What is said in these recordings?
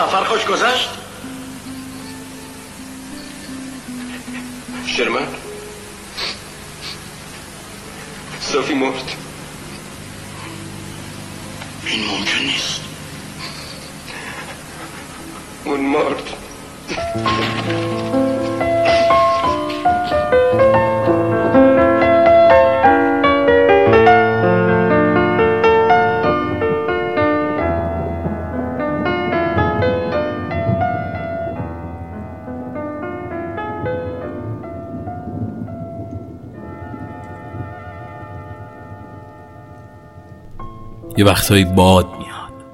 سفر خوش گذشت؟ شرمن. یه وقتایی باد میاد.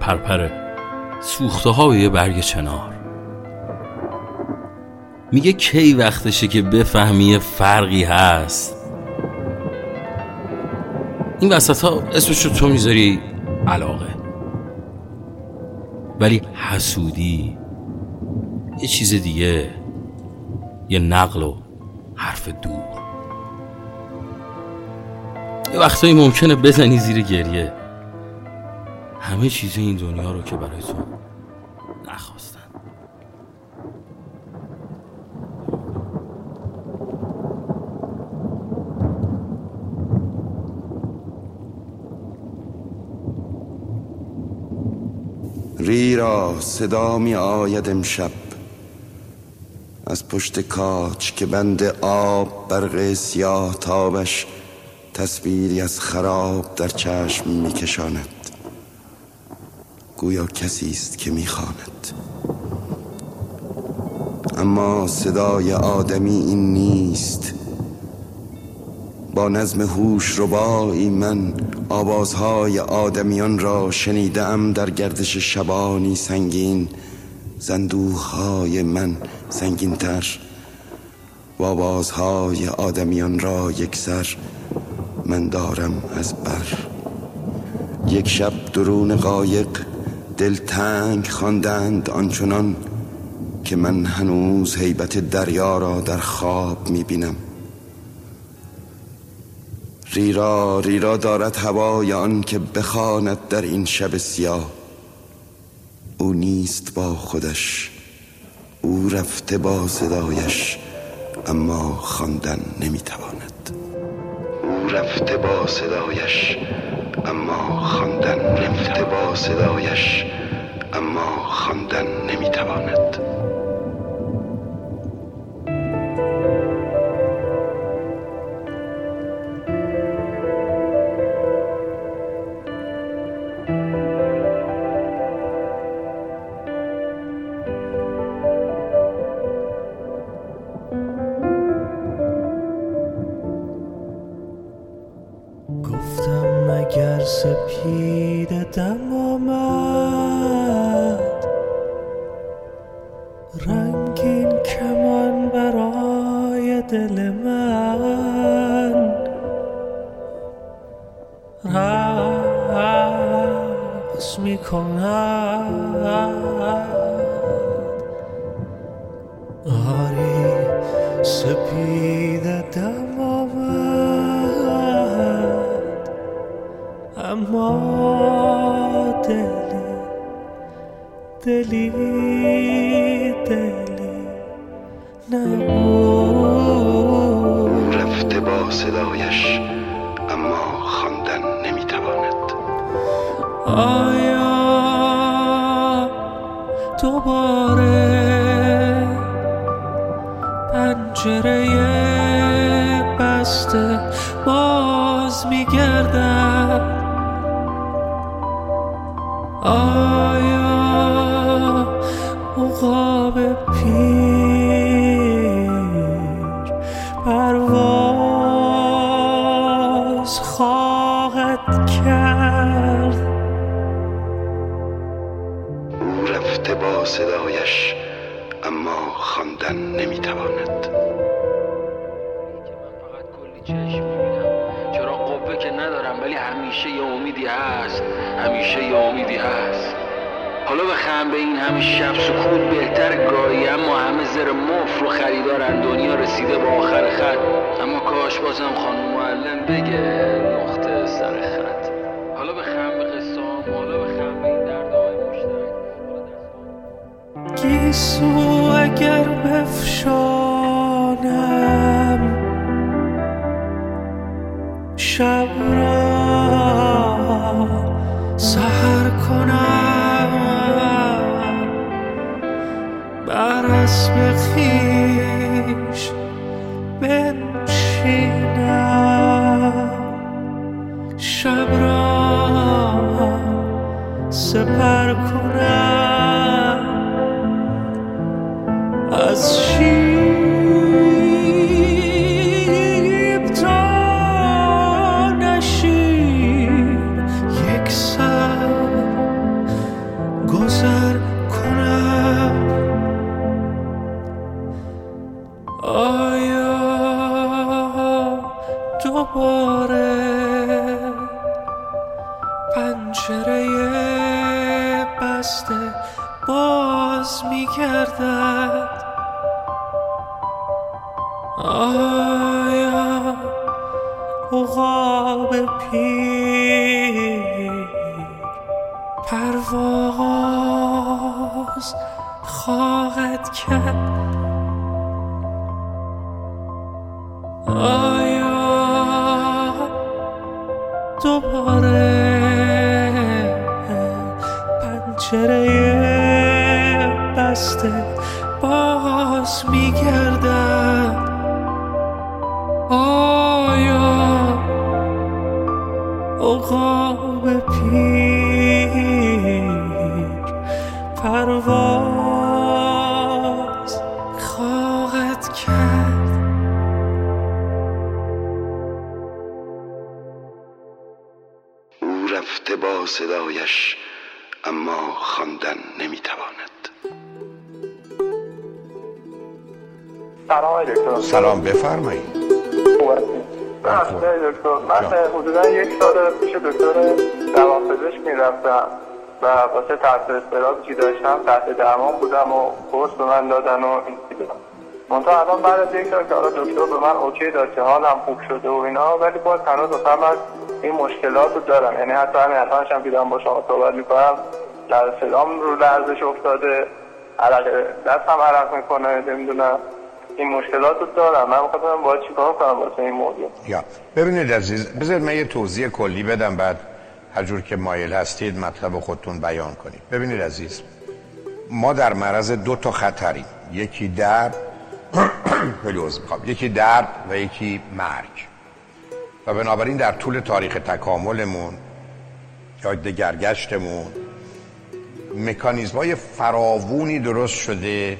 پرپره سوخته ها یه برگ چنار. میگه کی وقتشه که بفهمی فرقی هست. این وسط ها اسمشو تو می‌ذاری علاقه. ولی حسودی یه چیز دیگه یه نقل و حرف دور. یه وقتایی ممکنه بزنی زیر گریه. همه چیز این دنیا رو که برای تو نخواستن. ریرا صدا می آید امشب. از پشت کاچ که بند آب برق سیاه تابش تصویری از خراب در چشم می کشاند گویا کسی است که می خاند. اما صدای آدمی این نیست. با نظم هوش ربایی من آوازهای آدمیان را شنیدم در گردش شبانی سنگین. زندوهای من سنگینتر. و آوازهای آدمیان را یک سر من دارم از بر. یک شب درون قایق دل تنگ خواندند آنچنان که من هنوز حیبت دریا را در خواب می‌بینم. ریرا ریرا دارد هوای آن که بخواند در این شب سیاه. او نیست با خودش او رفته با صدایش اما خواندن نمی‌تواند. رفته با صدایش اما خواندن رفته با صدایش اما خواندن نمی‌تواند. سپید دم آمد رنگین کمان برای دل من. رقص می آری سپید دم دلی دلی دلی نبود رفته با صدایش اما خواندن نمی‌تواند. آیا دوباره پنجره بسته باز میگردد امیدی هست همیشه یه امیدی هست. حالا بخم به این همه شب سکوت بهتر گاهی اما همه زر مفر و خریدارن دنیا رسیده به آخر خط. اما کاش بازم خانم معلم بگه نقطه سر خط. حالا بخم به قصام حالا بخم به این دردهای مشترک. گیسو اگر بفشانم شب را کنم. بر اسب خویش بنشینم. شب را سپر پنجره بسته باز میگردد آیا عقاب پیر باز میگردد. آیا عقاب پیر پرواز خواهد کرد؟ او رفته با صدایش اما خواندن نمی‌تواند. سلام دکتر. سلام بفرمایید. آقای دکتر. من حدودا یک سال پیش دکتر روانپزشک می‌رفتم و واسه تحت اضطرابی که داشتم؟ تحت درمان بودم و قرص به من دادن و این منتها الان بعد از یک سال که حالا دکتر به من اوکی داد که حالم خوب شده و اینا ولی باز هنوز مثلا من این مشکلات رو دارم یعنی حتی همین الانش هم که دارم با شما صحبت می‌کنم. در صدام رو لرزش افتاده عرق دستم عرق می‌کنه نمی‌دونم. این مشکلات رو دارم. من می‌خواستم باید چیکار کنم واسه این موضوع یا. ببینید عزیز بذارید من یه توضیح کلی بدم بعد هر جور که مایل هستید مطلب خودتون بیان کنید. ببینید عزیز ما در معرض دو تا خطریم. یکی درد می‌خوام. یکی درد و یکی مرگ. و بنابراین در طول تاریخ تکاملمون یا دگرگشتمون مکانیزم های فراوونی درست شده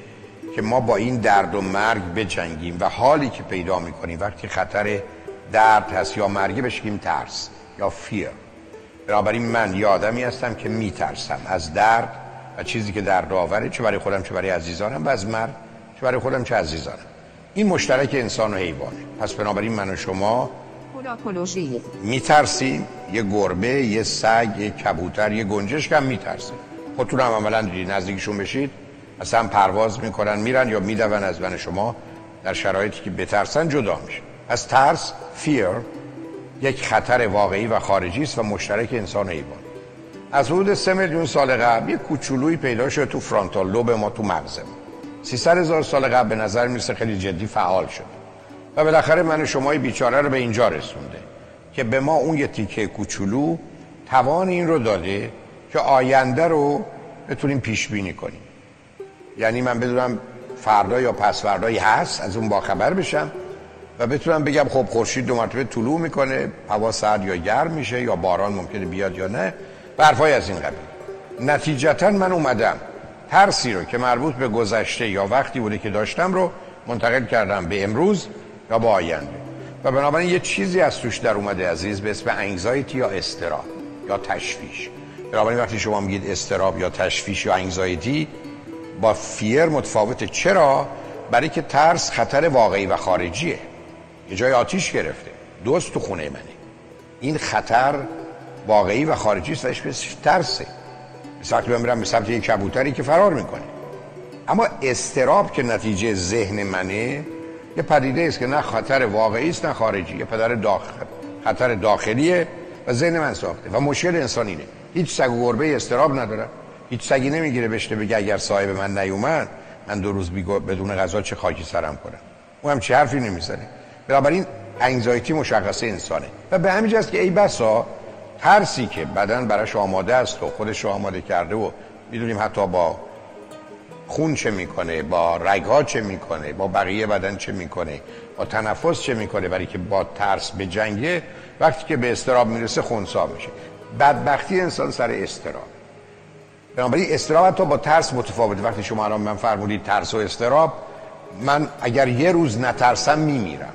که ما با این درد و مرگ بجنگیم و حالی که پیدا می‌کنیم. وقتی خطر درد هست یا مرگی بشیم ترس یا فیر بنابراین من یه آدمی هستم که میترسم از درد و چیزی که درد آوره چه برای خودم چه برای عزیزانم و از مرگ چه برای خودم چه عزیزانم. این مشترک انسان و حیوانه پس بنابراین من و شما میترسیم. یه گربه یه سگ یه کبوتر یه گنجشک هم میترسیم. خودتون هم عملا دیدید نزدیکشون بشید. اصلا پرواز می‌کنن میرن یا میدون از من شما در شرایطی که بترسن جدا میشه. از ترس فیر یک خطر واقعی و خارجی است و مشترک انسان و حیوان از حدود سه میلیون سال قبل یک کوچولویی پیدا شد تو فرانتال لوب ما تو مغزمون 300 هزار سال قبل به نظر می‌رسه خیلی جدی فعال شد. و بالاخره من و شما بیچاره رو به اینجا رسونده که به ما اون یه تیکه کوچولو توان این رو داده که آینده رو بتونیم پیش بینی کنیم. یعنی من بدونم فردا یا پس فردایی هست از اون باخبر بشم و بتونم بگم خب خورشید دو مرتبه طلوع می‌کنه هوا سرد یا گرم میشه یا باران ممکنه بیاد یا نه. برفای از این قبیل. نتیجتا من اومدم. ترسی رو که مربوط به گذشته یا وقتی بوده که داشتم رو منتقل کردم به امروز یا به آینده. و بنابراین یه چیزی از توش در اومده عزیز به اسم انگزایتی یا استراب یا تشویش. بنابراین وقتی شما میگید استراب یا تشویش یا انگزایتی با فیر متفاوته چرا؟ برای که ترس خطر واقعی و خارجیه. یه جای آتیش گرفته. دوست تو خونه منه. این خطر واقعی و خارجی است و اسمش ترسه. مثل وقتی به سمت یک کبوتری که فرار می‌کنه. اما استراب که نتیجه ذهن منه یه پدیده است که نه خطر واقعی است نه خارجی. یه پدر داخل خطر داخلیه و ذهن من ساخته و مشکل انسان اینه هیچ سگ و گربه استراب ندارن هیچ سگی نمی‌گیره بشته بگه اگر صاحب من نیومد من دو روز بدون غذا چه خاکی سرم کنم او هم چه حرفی نمی‌زنه. بنابراین انگزایتی مشخصه انسانه. و به همین جاست که ای بسا ترسی که بدن براش آماده است و خودش رو آماده کرده و می‌دونیم حتی با خون چه می‌کنه با رگها چه می‌کنه با بقیه بدن چه می‌کنه با تنفس چه می‌کنه برای که با ترس به جنگه وقتی که به استراب می‌رسه خونسا میشه. بدبختی انسان سر استراب بنابراین استراب حتی با ترس متفاوته وقتی شما الان من فرمودید ترس و استراب من اگر یه روز نترسم میمیرم.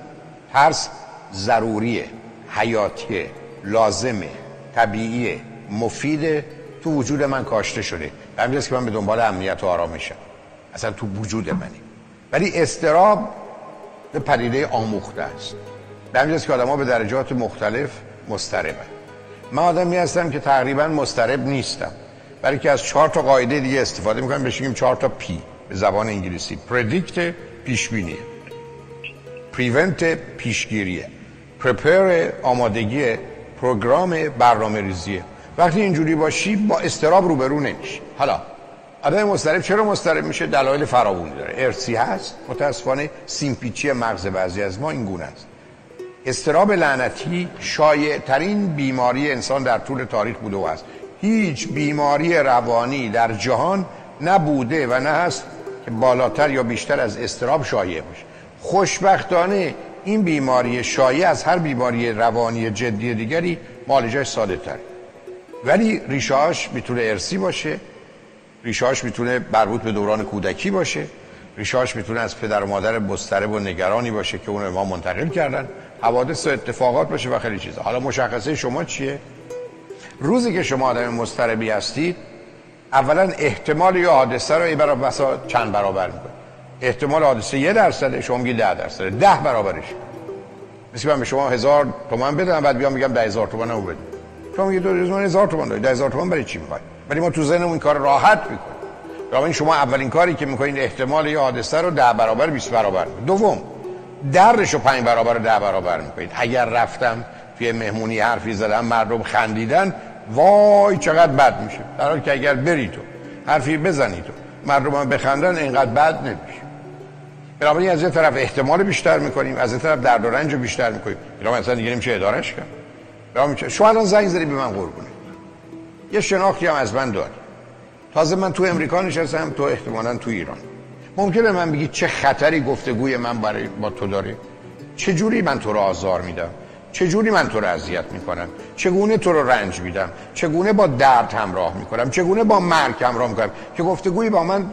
ترس ضروریه حیاتیه لازمه طبیعیه مفیده. تو وجود من کاشته شده. به همین که من به دنبال امنیت و آرامشم. اصلا تو وجود منی ولی استراب به پدیده آموخته است. به همین که آدم ها به درجات مختلف مستربن من آدمی هستم که تقریبا مسترب نیستم. برای که از چهار تا قاعده دیگه استفاده می‌کنم بهش میگیم چهار تا پی به زبان انگلیسی. پردیکت پیشبینی. پریونت پیشگیریه. پرپر آمادگی پروگرام برنامه ریزیه وقتی اینجوری باشی با استراب روبرو نمیشی. حالا آدم مسترب چرا مسترب میشه؟ دلایل فراوانی داره. ارسی هست. متاسفانه سیمپیچی مغز بعضی از ما این گونه است. استراب لعنتی شایع ترین بیماری انسان در طول تاریخ بوده و است هیچ بیماری روانی در جهان نبوده و نه هست که بالاتر یا بیشتر از استراب شایع باشه. خوشبختانه این بیماری شایع از هر بیماری روانی جدی دیگری معالجش ساده تر. ولی ریشهاش می‌تونه ارسی باشه ریشهاش می‌تونه مربوط به دوران کودکی باشه ریشهاش می‌تونه از پدر و مادر مضطرب و نگرانی باشه که اون ما منتقل کردن حوادث و اتفاقات باشه و خیلی چیزا. حالا مشخصه شما چیه؟ روزی که شما آدم مضطربی هستید اولا احتمال یه حادثه رو برای بسا چند برابر می‌کنه؟ احتمال حادثه یه درصده شما میگی ده درصده. ده برابرش. مثل من به شما هزار تومن بدم بعد بیام میگم ده هزار تومن رو بده. شما میگی دو هزار هزار تومن داری. ده هزار تومن برای چی می‌خوای؟ ولی ما تو ذهنمون این کار راحت می‌کنیم. این شما اولین کاری که می‌کنین احتمال یه حادثه رو ده برابر 20 برابر. می‌کنید دوم درش رو پنج برابر ده برابر می‌کنید اگر رفتم توی مهمونی حرفی زدم مردم خندیدن وای چقدر بد میشه. در حالی که اگر بری تو حرفی بزنی تو مردم بخندن اینقدر بد نمیشه. بنابراین از یه طرف احتمال بیشتر می‌کنیم از یه طرف درد و رنج بیشتر می‌کنیم. اینا اصلا دیگه نمیشه ادارش کرد. شما الان زنگ زدی به من قربونه یه شناختی هم از من داری. تازه من تو امریکا نشستم تو احتمالا تو ایران. ممکنه من بگی چه خطری گفتگوی من برای با تو داره؟ چه جوری من تو رو آزار میدم؟ چجوری من تو رو اذیت می‌کنم؟ چگونه تو رو رنج میدم؟ چگونه با درد همراه می‌کنم؟ چگونه با مرگ همراه می‌کنم؟ که گفتگویی با من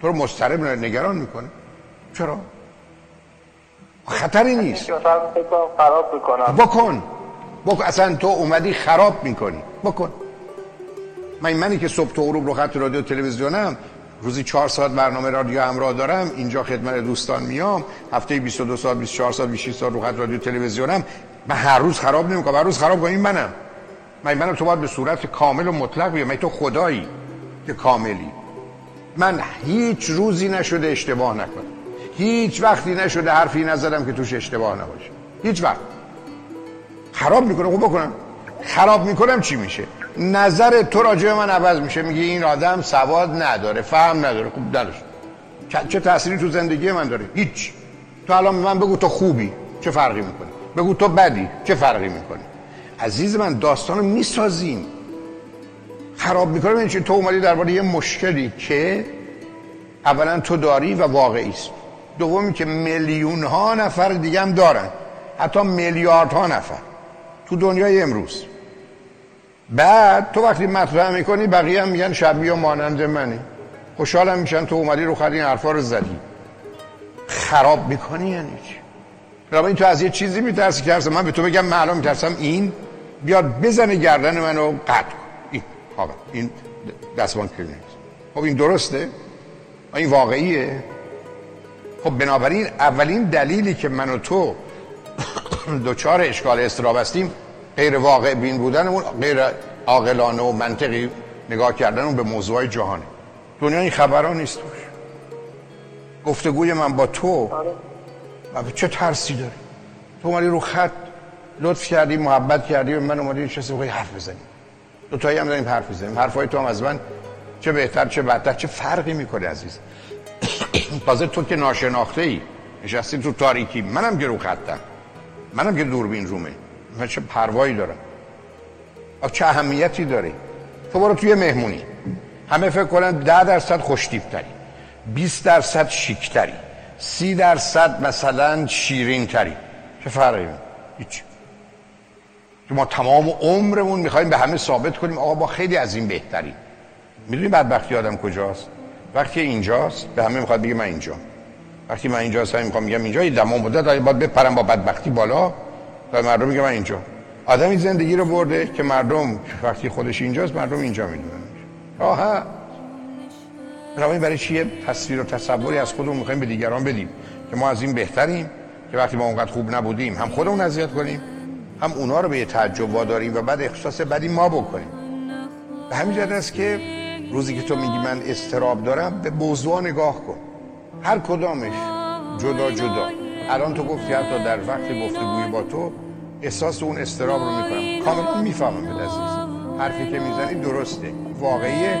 تو رو مضطرب نگران می‌کنه. چرا؟ خطری نیست. خراب می‌کنم. بکن. بکن. اصلا تو اومدی خراب می‌کنی. بکن. من منی که صبح تو غروب رو خط رادیو تلویزیونم روزی چهار ساعت برنامه رادیو همراه دارم اینجا خدمت دوستان میام هفته 22 ساعت 24 ساعت 26 ساعت رو خط رادیو تلویزیونم. من هر روز خراب نمی‌کنم هر روز خراب کنم این منم. من منم تو باید به صورت کامل و مطلق بیام. من تو خدایی که کاملی. من هیچ روزی نشده اشتباه نکنم. هیچ وقتی نشده حرفی نزدم که توش اشتباه نباشه. هیچ وقت. خراب می‌کنم خب بکنم. خراب می‌کنم چی میشه؟ نظر تو راجع من عوض میشه. میگه این آدم سواد نداره فهم نداره. خوب دلش چه تأثیری تو زندگی من داره؟ هیچ. تو الان من بگو تو خوبی. چه فرقی می‌کنه؟ بگو تو بدی چه فرقی می‌کنه؟ عزیز من داستان رو می‌سازیم. خراب می‌کنه این تو اومدی درباره یه مشکلی که اولا تو داری و واقعی است. دومی که میلیون ها نفر دیگه هم دارن. حتی میلیاردها نفر. تو دنیای امروز. بعد تو وقتی مطرح می‌کنی بقیه هم میگن شبیه و مانند منی. خوشحالم میشن تو اومدی رو خرید این حرفا رو زدی. خراب می‌کنی یعنی چی؟ این تو از یه چیزی میترسی که من به تو بگم معلوم میترسم این بیاد بزنه گردن منو قطع کن این خب این دستبان کلینیک خب این درسته؟ این واقعیه. خب بنابراین اولین دلیلی که من و تو دوچار اشکال استراب هستیم غیر واقع بین بودنمون غیر عاقلانه و منطقی نگاه کردن به موضوع جهانه دنیا این خبرها نیست توش. گفتگوی من با تو و چه ترسی داری؟ تو اومدی رو خط لطف کردی محبت کردی و من اومدی نشستی بخوای حرف بزنی دو تایی هم داریم حرف بزنیم حرفای تو هم از من چه بهتر چه بدتر چه فرقی می‌کنه عزیز؟ تازه تو که ناشناخته ای نشستی تو تاریکی منم که رو خطم. منم که دوربین رومه. من چه پروایی دارم؟ چه اهمیتی داره؟ تو برو توی مهمونی. همه فکر کنن ده درصد خوشتیبتری 20 درصد شیکتری. سی درصد مثلا شیرین تری چه فرقی هیچ. که ما تمام عمرمون می‌خوایم به همه ثابت کنیم آقا با خیلی از این بهتریم. می‌دونی بدبختی آدم کجاست؟ وقتی اینجاست به همه می‌خواد بگه من اینجا وقتی من اینجا هستم می‌خوام میگم اینجا یه دمان بوده تا باید بپرم با بدبختی بالا تا مردم میگه من اینجا آدمی زندگی رو برده که مردم وقتی خودش اینجاست مردم اینجا می‌دونن. آها. بنابراین برای چیه؟ تصویر و تصوری از خودمون می‌خوایم به دیگران بدیم که ما از این بهتریم که وقتی ما اونقدر خوب نبودیم هم خودمون اذیت کنیم هم اونا رو به یه تعجب واداریم و بعد احساس بدی ما بکنیم. به همین جهت است که روزی که تو میگی من استراب دارم به موضوع نگاه کن. هر کدامش جدا جدا. الان تو گفتی حتی در وقت گفتگوی با تو احساس اون استراب رو می‌کنم. کاملا می‌فهمم به عزیز. حرفی که می‌زنی درسته. واقعیه.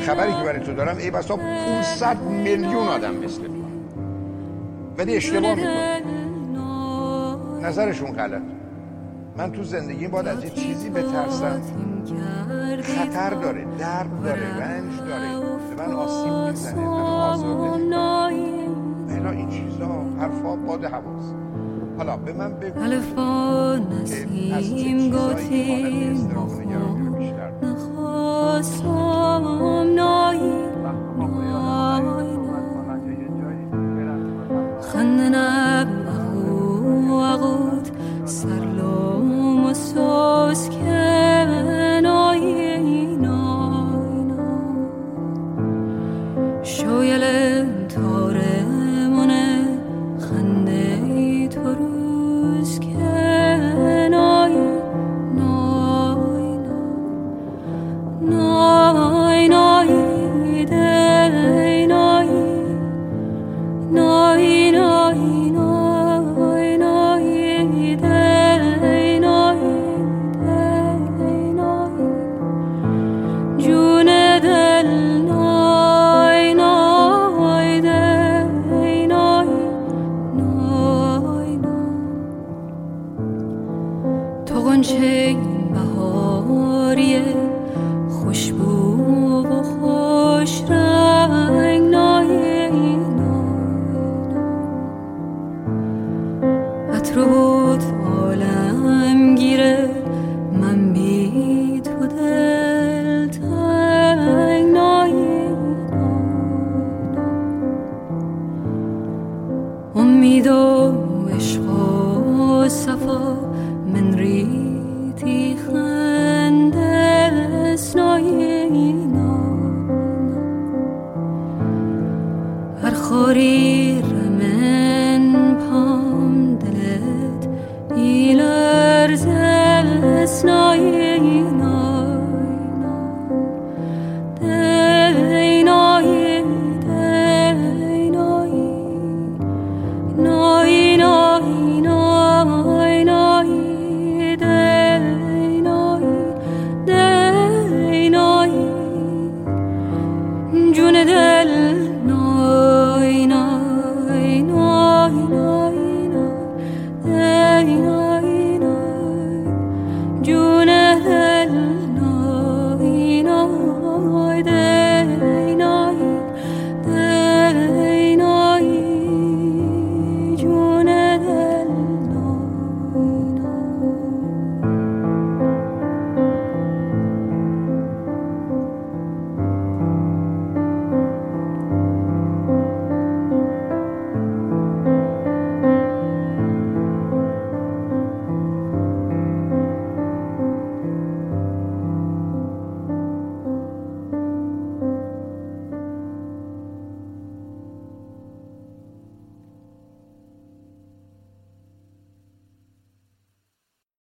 خبری که برای تو دارم ای بسا 500 میلیون آدم مثل تو. ولی اشتباه می‌کنه نظرشون غلط. من تو زندگی باید از یه چیزی بترسم. خطر داره درد داره رنج داره. به من آسیب می‌زنه من آزاده این چیزا حرفا باد هواست حالا به من بگو الف با نسیم گوتیم بیشتر. نخواستم. نایی znaje